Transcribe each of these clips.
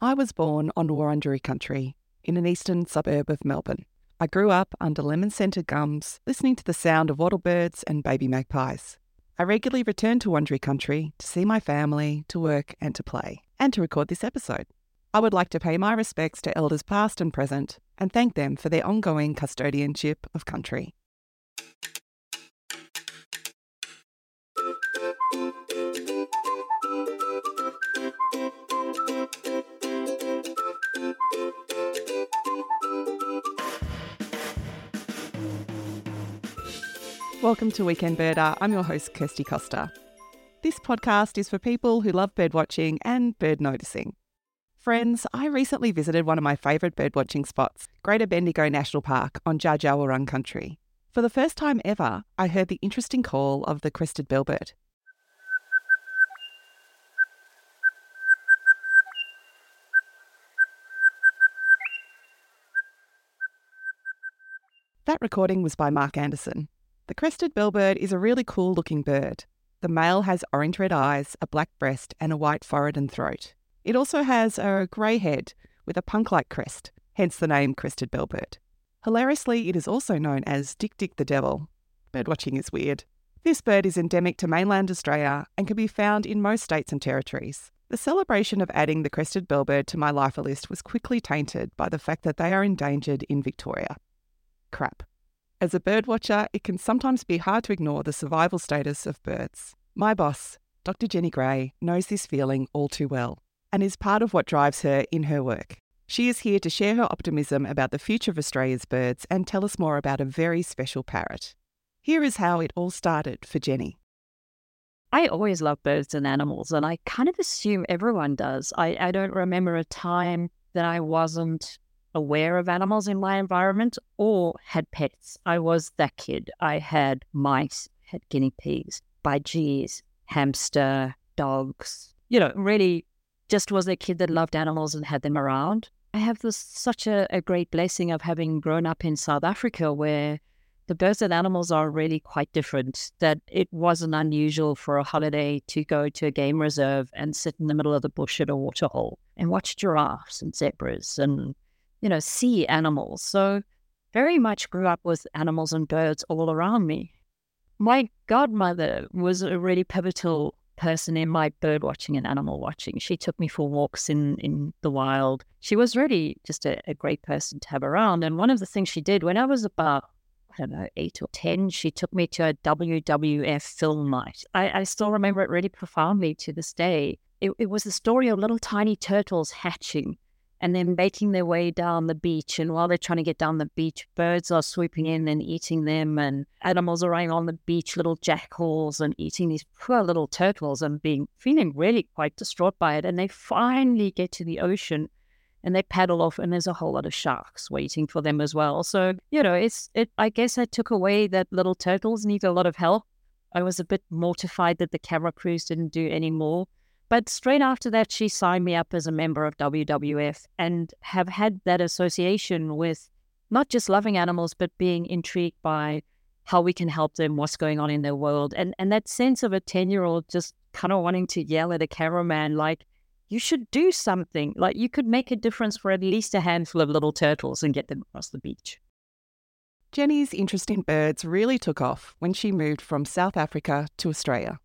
I was born on Wurundjeri country in an eastern suburb of Melbourne. I grew up under lemon scented gums, listening to the sound of wattlebirds and baby magpies. I regularly return to Wurundjeri country to see my family, to work and to play, and to record this episode. I would like to pay my respects to elders past and present and thank them for their ongoing custodianship of country. Welcome to Weekend Birder. I'm your host, Kirsty Costa. This podcast is for people who love birdwatching and bird noticing. Friends, I recently visited one of my favourite birdwatching spots, Greater Bendigo National Park on Dja country. For the first time ever, I heard the interesting call of the crested bellbird. That recording was by Marc Anderson, the crested bellbird is a really cool looking bird. The male has orange red eyes, a black breast, and a white forehead and throat. It also has a grey head with a punk like crest, hence the name crested bellbird. Hilariously, it is also known as Dick Dick the Devil. Birdwatching is weird. This bird is endemic to mainland Australia and can be found in most states and territories. The celebration of adding the crested bellbird to my lifer list was quickly tainted by the fact that they are endangered in Victoria. Crap. As a birdwatcher, it can sometimes be hard to ignore the survival status of birds. My boss, Dr. Jenny Gray, knows this feeling all too well and is part of what drives her in her work. She is here to share her optimism about the future of Australia's birds and tell us more about a very special parrot. Here is how it all started for Jenny. I always love birds and animals, and I kind of assume everyone does. I, I don't remember a time that I wasn't aware of animals in my environment or had pets. I was that kid. I had mice, had guinea pigs, budgies, hamster, dogs. You know, really just was a kid that loved animals and had them around. I have this such a, a great blessing of having grown up in South Africa where the birds and animals are really quite different. That it wasn't unusual for a holiday to go to a game reserve and sit in the middle of the bush at a waterhole and watch giraffes and zebras and you know, see animals. So very much grew up with animals and birds all around me. My godmother was a really pivotal person in my bird watching and animal watching. She took me for walks in, in the wild. She was really just a, a great person to have around. And one of the things she did when I was about I don't know, eight or 10, she took me to a WWF film night. I, I still remember it really profoundly to this day. It, it was the story of little tiny turtles hatching and then making their way down the beach. And while they're trying to get down the beach, birds are swooping in and eating them, and animals are running on the beach, little jackals, and eating these poor little turtles and being feeling really quite distraught by it. And they finally get to the ocean and they paddle off and there's a whole lot of sharks waiting for them as well. So, you know, it's it I guess I took away that little turtles need a lot of help. I was a bit mortified that the camera crews didn't do any more. But straight after that, she signed me up as a member of WWF and have had that association with not just loving animals, but being intrigued by how we can help them, what's going on in their world. And, and that sense of a 10 year old just kind of wanting to yell at a cameraman, like, you should do something. Like, you could make a difference for at least a handful of little turtles and get them across the beach. Jenny's interest in birds really took off when she moved from South Africa to Australia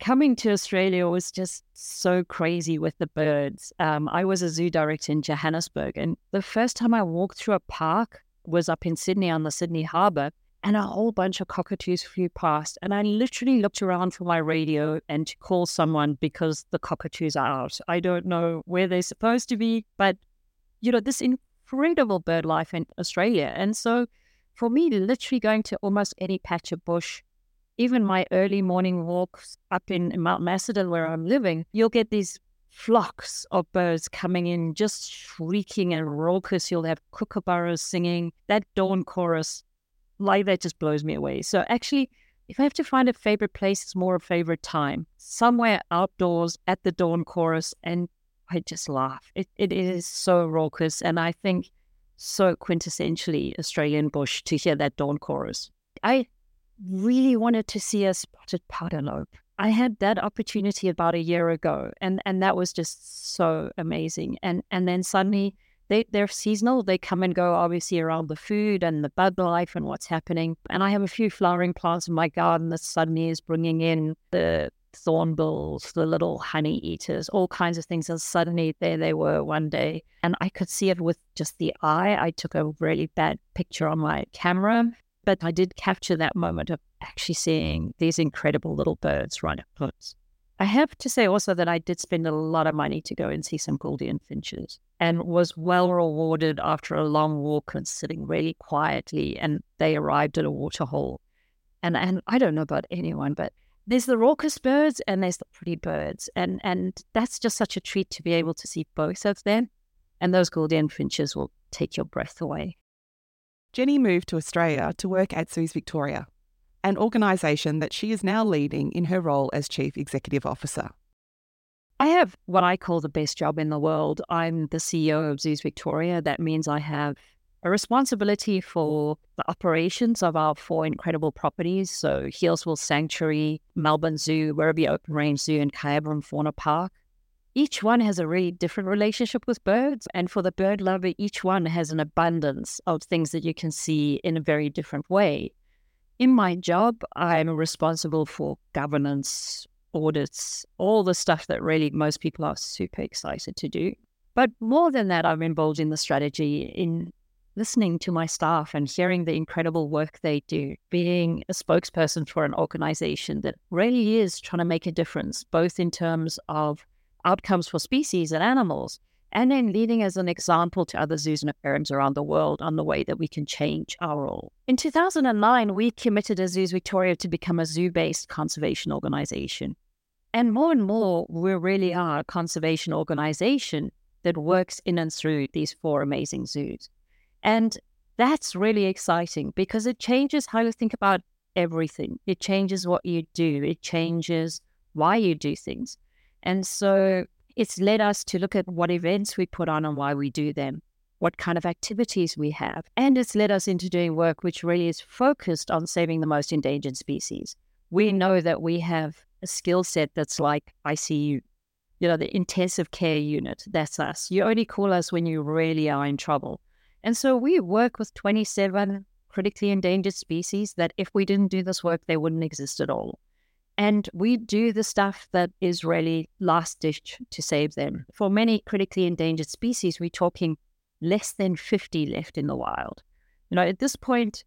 coming to Australia was just so crazy with the birds. Um, I was a zoo director in Johannesburg, and the first time I walked through a park was up in Sydney on the Sydney Harbour, and a whole bunch of cockatoos flew past. And I literally looked around for my radio and to call someone because the cockatoos are out. I don't know where they're supposed to be, but you know, this incredible bird life in Australia. And so for me, literally going to almost any patch of bush even my early morning walks up in Mount Macedon, where I'm living, you'll get these flocks of birds coming in, just shrieking and raucous. You'll have kookaburras singing. That dawn chorus, like that, just blows me away. So actually, if I have to find a favorite place, it's more a favorite time. Somewhere outdoors at the dawn chorus, and I just laugh. It, it is so raucous, and I think so quintessentially Australian bush to hear that dawn chorus. I really wanted to see a spotted pardalote. I had that opportunity about a year ago, and and that was just so amazing. And and then suddenly they they're seasonal. They come and go, obviously around the food and the bud life and what's happening. And I have a few flowering plants in my garden that suddenly is bringing in the thornbills, the little honey eaters, all kinds of things. And suddenly there they were one day, and I could see it with just the eye. I took a really bad picture on my camera, but I did capture that moment of actually seeing these incredible little birds right up close. I have to say also that I did spend a lot of money to go and see some Gouldian finches and was well rewarded after a long walk and sitting really quietly. And they arrived at a waterhole. And, and I don't know about anyone, but there's the raucous birds and there's the pretty birds. And, and that's just such a treat to be able to see both of them. And those Gouldian finches will take your breath away. Jenny moved to Australia to work at Zoos Victoria, an organisation that she is now leading in her role as Chief Executive Officer. I have what I call the best job in the world. I'm the CEO of Zoos Victoria. That means I have a responsibility for the operations of our four incredible properties. So, Healesville Sanctuary, Melbourne Zoo, Werribee Open Range Zoo, and Kyabram Fauna Park. Each one has a really different relationship with birds. And for the bird lover, each one has an abundance of things that you can see in a very different way. In my job, I'm responsible for governance, audits, all the stuff that really most people are super excited to do. But more than that, I'm involved in the strategy, in listening to my staff and hearing the incredible work they do, being a spokesperson for an organization that really is trying to make a difference, both in terms of outcomes for species and animals, and then leading as an example to other zoos and aquariums around the world on the way that we can change our role. In 2009, we committed as Zoos Victoria to become a zoo based conservation organization. And more and more, we really are a conservation organization that works in and through these four amazing zoos. And that's really exciting because it changes how you think about everything. It changes what you do, it changes why you do things. And so it's led us to look at what events we put on and why we do them, what kind of activities we have. And it's led us into doing work which really is focused on saving the most endangered species. We know that we have a skill set that's like ICU, you know, the intensive care unit. That's us. You only call us when you really are in trouble. And so we work with 27 critically endangered species that if we didn't do this work, they wouldn't exist at all. And we do the stuff that is really last ditch to save them. For many critically endangered species, we're talking less than 50 left in the wild. You know, at this point,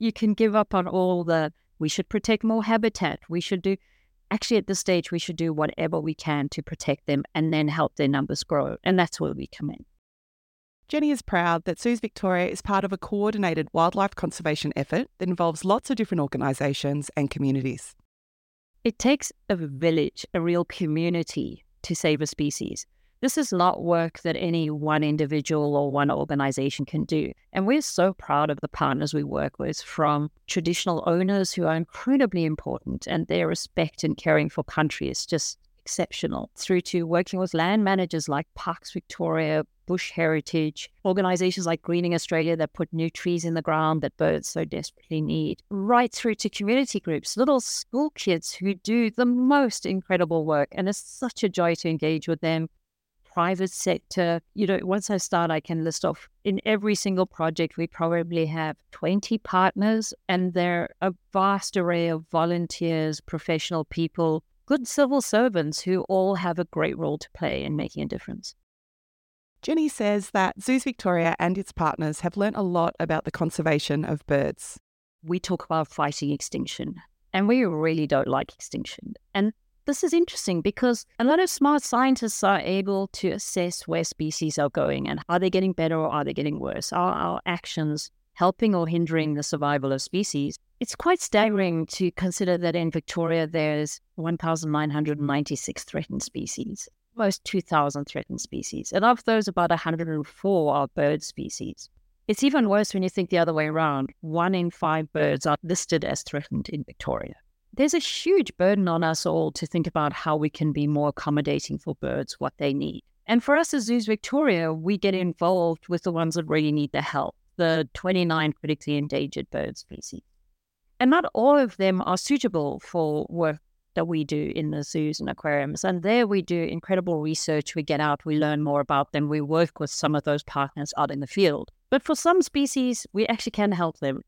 you can give up on all the we should protect more habitat. We should do, actually, at this stage, we should do whatever we can to protect them and then help their numbers grow. And that's where we come in. Jenny is proud that Zoos Victoria is part of a coordinated wildlife conservation effort that involves lots of different organisations and communities. It takes a village, a real community to save a species. This is not work that any one individual or one organization can do. And we're so proud of the partners we work with, from traditional owners who are incredibly important and their respect and caring for country is just exceptional, through to working with land managers like Parks Victoria, Bush Heritage, organizations like Greening Australia that put new trees in the ground that birds so desperately need, right through to community groups, little school kids who do the most incredible work. And it's such a joy to engage with them. Private sector, you know, once I start, I can list off in every single project, we probably have 20 partners, and they're a vast array of volunteers, professional people, good civil servants who all have a great role to play in making a difference. Jenny says that Zoos Victoria and its partners have learnt a lot about the conservation of birds. We talk about fighting extinction, and we really don't like extinction. And this is interesting because a lot of smart scientists are able to assess where species are going and are they getting better or are they getting worse? Are our actions helping or hindering the survival of species? It's quite staggering to consider that in Victoria there's 1,996 threatened species almost 2,000 threatened species. And of those, about 104 are bird species. It's even worse when you think the other way around. One in five birds are listed as threatened in Victoria. There's a huge burden on us all to think about how we can be more accommodating for birds, what they need. And for us as Zoos Victoria, we get involved with the ones that really need the help, the 29 critically endangered bird species. And not all of them are suitable for work that we do in the zoos and aquariums. And there we do incredible research. We get out, we learn more about them, we work with some of those partners out in the field. But for some species, we actually can help them.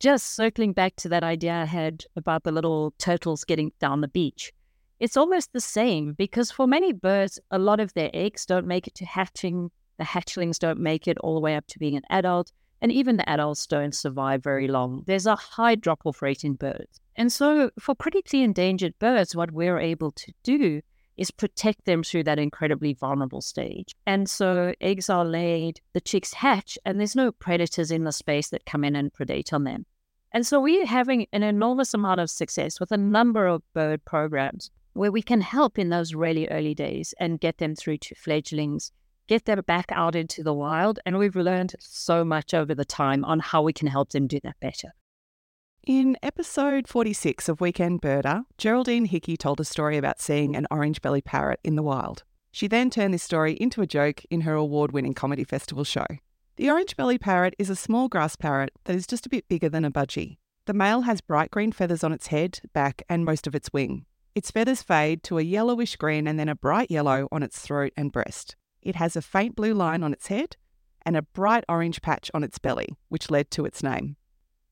Just circling back to that idea I had about the little turtles getting down the beach. It's almost the same because for many birds, a lot of their eggs don't make it to hatching. The hatchlings don't make it all the way up to being an adult. And even the adults don't survive very long. There's a high drop off rate in birds. And so, for critically endangered birds, what we're able to do is protect them through that incredibly vulnerable stage. And so, eggs are laid, the chicks hatch, and there's no predators in the space that come in and predate on them. And so, we're having an enormous amount of success with a number of bird programs where we can help in those really early days and get them through to fledglings get them back out into the wild. And we've learned so much over the time on how we can help them do that better. In episode 46 of Weekend Birder, Geraldine Hickey told a story about seeing an orange belly parrot in the wild. She then turned this story into a joke in her award winning comedy festival show. The orange belly parrot is a small grass parrot that is just a bit bigger than a budgie. The male has bright green feathers on its head, back, and most of its wing. Its feathers fade to a yellowish green and then a bright yellow on its throat and breast. It has a faint blue line on its head and a bright orange patch on its belly, which led to its name.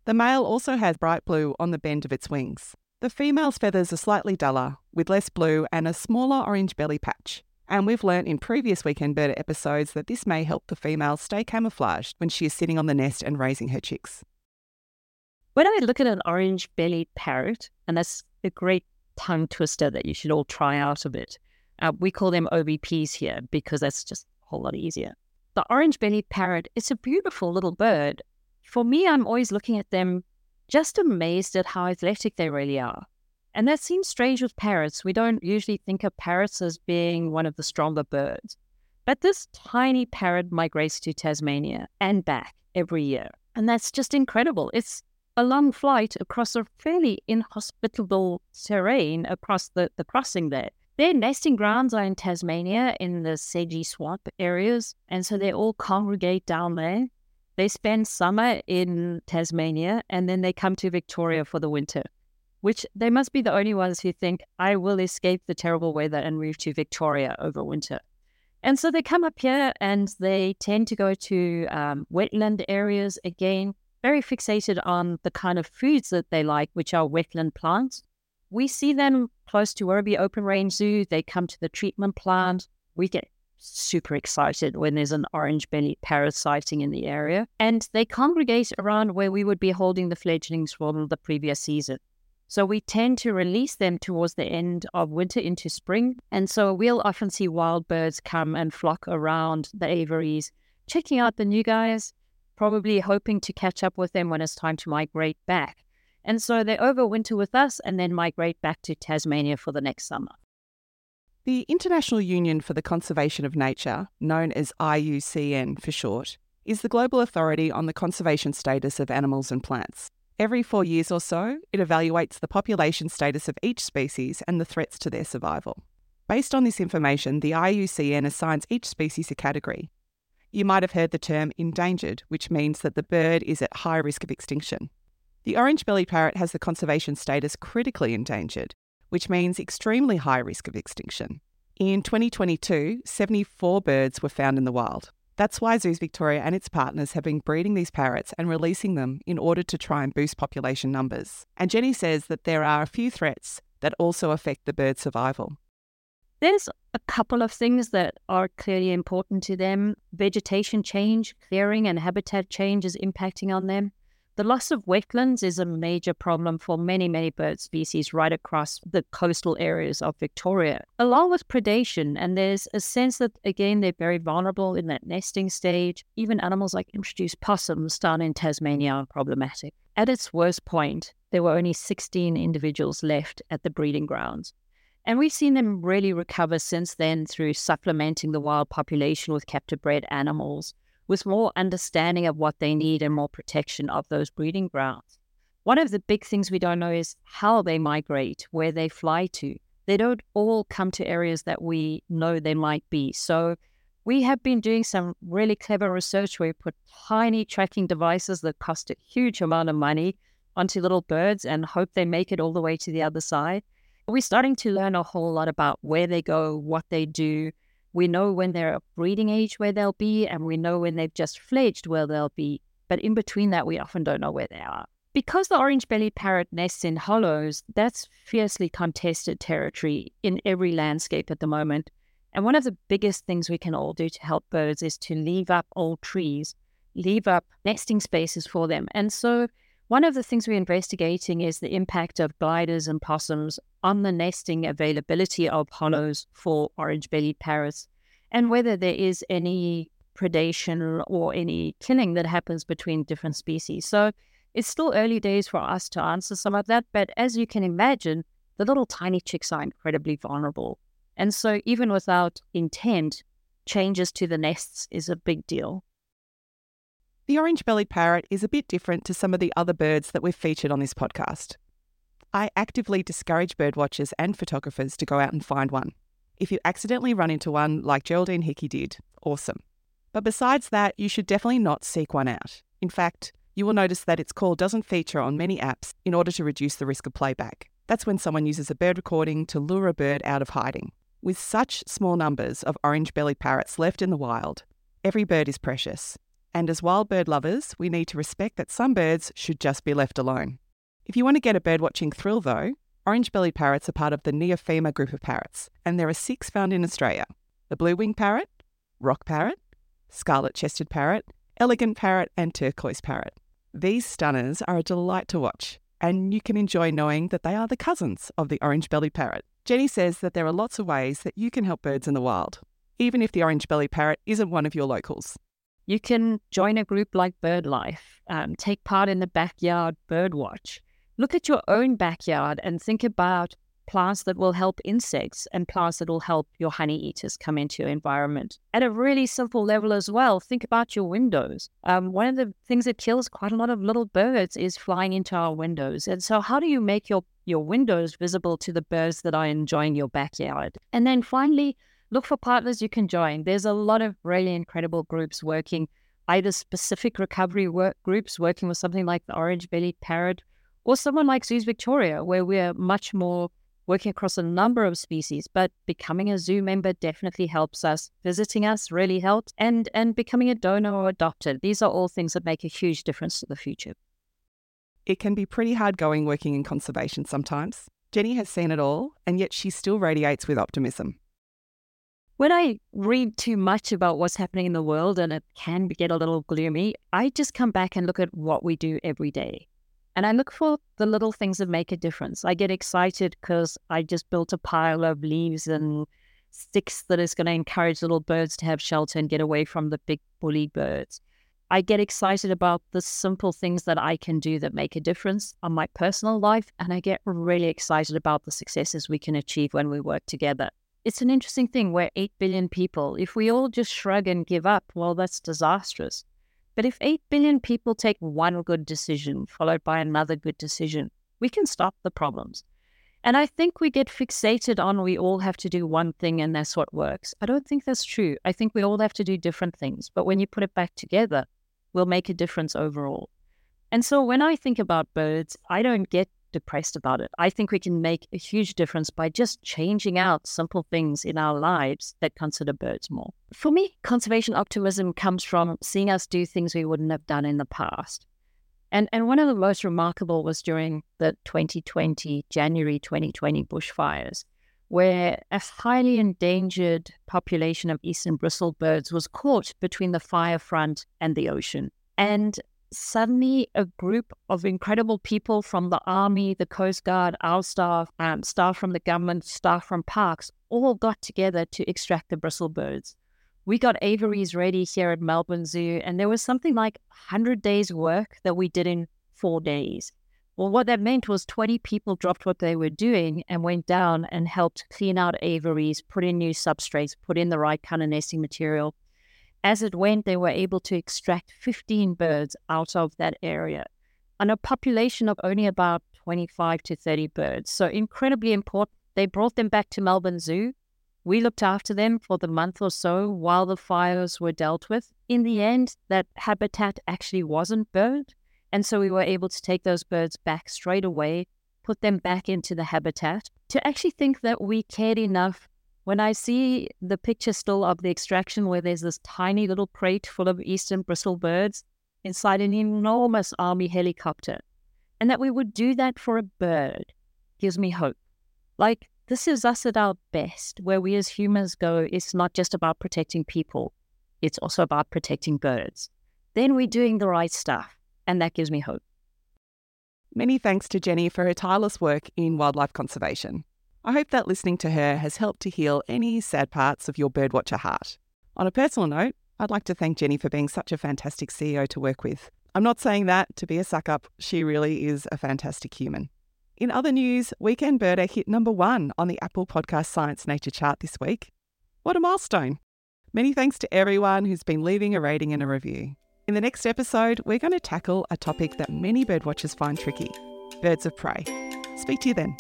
The male also has bright blue on the bend of its wings. The female's feathers are slightly duller, with less blue and a smaller orange belly patch. And we've learnt in previous Weekend Birder episodes that this may help the female stay camouflaged when she is sitting on the nest and raising her chicks. When I look at an orange bellied parrot, and that's a great tongue twister that you should all try out a bit, uh, we call them OBPs here because that's just a whole lot easier. The orange bellied parrot is a beautiful little bird. For me, I'm always looking at them just amazed at how athletic they really are. And that seems strange with parrots. We don't usually think of parrots as being one of the stronger birds. But this tiny parrot migrates to Tasmania and back every year. And that's just incredible. It's a long flight across a fairly inhospitable terrain across the, the crossing there. Their nesting grounds are in Tasmania in the sedgy swamp areas, and so they all congregate down there. They spend summer in Tasmania and then they come to Victoria for the winter, which they must be the only ones who think, I will escape the terrible weather and move to Victoria over winter. And so they come up here and they tend to go to um, wetland areas again, very fixated on the kind of foods that they like, which are wetland plants. We see them close to Werribee Open Range Zoo. They come to the treatment plant. We get super excited when there's an orange belly parrot sighting in the area. And they congregate around where we would be holding the fledglings from the previous season. So we tend to release them towards the end of winter into spring. And so we'll often see wild birds come and flock around the aviaries, checking out the new guys, probably hoping to catch up with them when it's time to migrate back. And so they overwinter with us and then migrate back to Tasmania for the next summer. The International Union for the Conservation of Nature, known as IUCN for short, is the global authority on the conservation status of animals and plants. Every four years or so, it evaluates the population status of each species and the threats to their survival. Based on this information, the IUCN assigns each species a category. You might have heard the term endangered, which means that the bird is at high risk of extinction. The orange bellied parrot has the conservation status critically endangered, which means extremely high risk of extinction. In 2022, 74 birds were found in the wild. That's why Zoos Victoria and its partners have been breeding these parrots and releasing them in order to try and boost population numbers. And Jenny says that there are a few threats that also affect the bird survival. There's a couple of things that are clearly important to them. Vegetation change, clearing, and habitat change is impacting on them. The loss of wetlands is a major problem for many, many bird species right across the coastal areas of Victoria, along with predation. And there's a sense that, again, they're very vulnerable in that nesting stage. Even animals like introduced possums down in Tasmania are problematic. At its worst point, there were only 16 individuals left at the breeding grounds. And we've seen them really recover since then through supplementing the wild population with captive bred animals with more understanding of what they need and more protection of those breeding grounds. One of the big things we don't know is how they migrate, where they fly to. They don't all come to areas that we know they might be. So we have been doing some really clever research where we put tiny tracking devices that cost a huge amount of money onto little birds and hope they make it all the way to the other side. We're starting to learn a whole lot about where they go, what they do. We know when they're at breeding age where they'll be, and we know when they've just fledged where they'll be. But in between that, we often don't know where they are. Because the orange bellied parrot nests in hollows, that's fiercely contested territory in every landscape at the moment. And one of the biggest things we can all do to help birds is to leave up old trees, leave up nesting spaces for them. And so, one of the things we're investigating is the impact of gliders and possums on the nesting availability of hollows for orange bellied parrots and whether there is any predation or any killing that happens between different species. So, it's still early days for us to answer some of that. But as you can imagine, the little tiny chicks are incredibly vulnerable. And so, even without intent, changes to the nests is a big deal. The orange bellied parrot is a bit different to some of the other birds that we've featured on this podcast. I actively discourage birdwatchers and photographers to go out and find one. If you accidentally run into one, like Geraldine Hickey did, awesome. But besides that, you should definitely not seek one out. In fact, you will notice that its call doesn't feature on many apps in order to reduce the risk of playback. That's when someone uses a bird recording to lure a bird out of hiding. With such small numbers of orange bellied parrots left in the wild, every bird is precious. And as wild bird lovers, we need to respect that some birds should just be left alone. If you want to get a birdwatching thrill, though, orange bellied parrots are part of the Neophema group of parrots, and there are six found in Australia the blue winged parrot, rock parrot, scarlet chested parrot, elegant parrot, and turquoise parrot. These stunners are a delight to watch, and you can enjoy knowing that they are the cousins of the orange bellied parrot. Jenny says that there are lots of ways that you can help birds in the wild, even if the orange bellied parrot isn't one of your locals. You can join a group like BirdLife, um, take part in the backyard bird watch. Look at your own backyard and think about plants that will help insects and plants that will help your honey eaters come into your environment. At a really simple level as well, think about your windows. Um, one of the things that kills quite a lot of little birds is flying into our windows. And so, how do you make your, your windows visible to the birds that are enjoying your backyard? And then finally, look for partners you can join. There's a lot of really incredible groups working, either specific recovery work groups working with something like the orange bellied parrot or someone like Zoos Victoria, where we're much more working across a number of species, but becoming a zoo member definitely helps us. Visiting us really helps, and and becoming a donor or adopter. These are all things that make a huge difference to the future. It can be pretty hard going working in conservation sometimes. Jenny has seen it all, and yet she still radiates with optimism. When I read too much about what's happening in the world and it can get a little gloomy, I just come back and look at what we do every day. And I look for the little things that make a difference. I get excited because I just built a pile of leaves and sticks that is going to encourage little birds to have shelter and get away from the big bully birds. I get excited about the simple things that I can do that make a difference on my personal life. And I get really excited about the successes we can achieve when we work together. It's an interesting thing. We're 8 billion people. If we all just shrug and give up, well, that's disastrous. But if 8 billion people take one good decision followed by another good decision, we can stop the problems. And I think we get fixated on we all have to do one thing and that's what works. I don't think that's true. I think we all have to do different things. But when you put it back together, we'll make a difference overall. And so when I think about birds, I don't get depressed about it. I think we can make a huge difference by just changing out simple things in our lives that consider birds more. For me, conservation optimism comes from seeing us do things we wouldn't have done in the past. And, and one of the most remarkable was during the 2020, January 2020 bushfires, where a highly endangered population of eastern bristlebirds was caught between the fire front and the ocean. And suddenly a group of incredible people from the army, the Coast Guard, our staff, um, staff from the government, staff from parks, all got together to extract the bristlebirds. We got aviaries ready here at Melbourne Zoo, and there was something like 100 days' work that we did in four days. Well, what that meant was 20 people dropped what they were doing and went down and helped clean out aviaries, put in new substrates, put in the right kind of nesting material, as it went, they were able to extract 15 birds out of that area on a population of only about 25 to 30 birds. So, incredibly important. They brought them back to Melbourne Zoo. We looked after them for the month or so while the fires were dealt with. In the end, that habitat actually wasn't burned. And so we were able to take those birds back straight away, put them back into the habitat, to actually think that we cared enough. When I see the picture still of the extraction where there's this tiny little crate full of eastern bristle birds inside an enormous army helicopter, and that we would do that for a bird gives me hope. Like, this is us at our best, where we as humans go, it's not just about protecting people, it's also about protecting birds. Then we're doing the right stuff, and that gives me hope. Many thanks to Jenny for her tireless work in wildlife conservation. I hope that listening to her has helped to heal any sad parts of your birdwatcher heart. On a personal note, I'd like to thank Jenny for being such a fantastic CEO to work with. I'm not saying that to be a suck up, she really is a fantastic human. In other news, Weekend Birder hit number one on the Apple Podcast Science Nature chart this week. What a milestone! Many thanks to everyone who's been leaving a rating and a review. In the next episode, we're going to tackle a topic that many birdwatchers find tricky birds of prey. Speak to you then.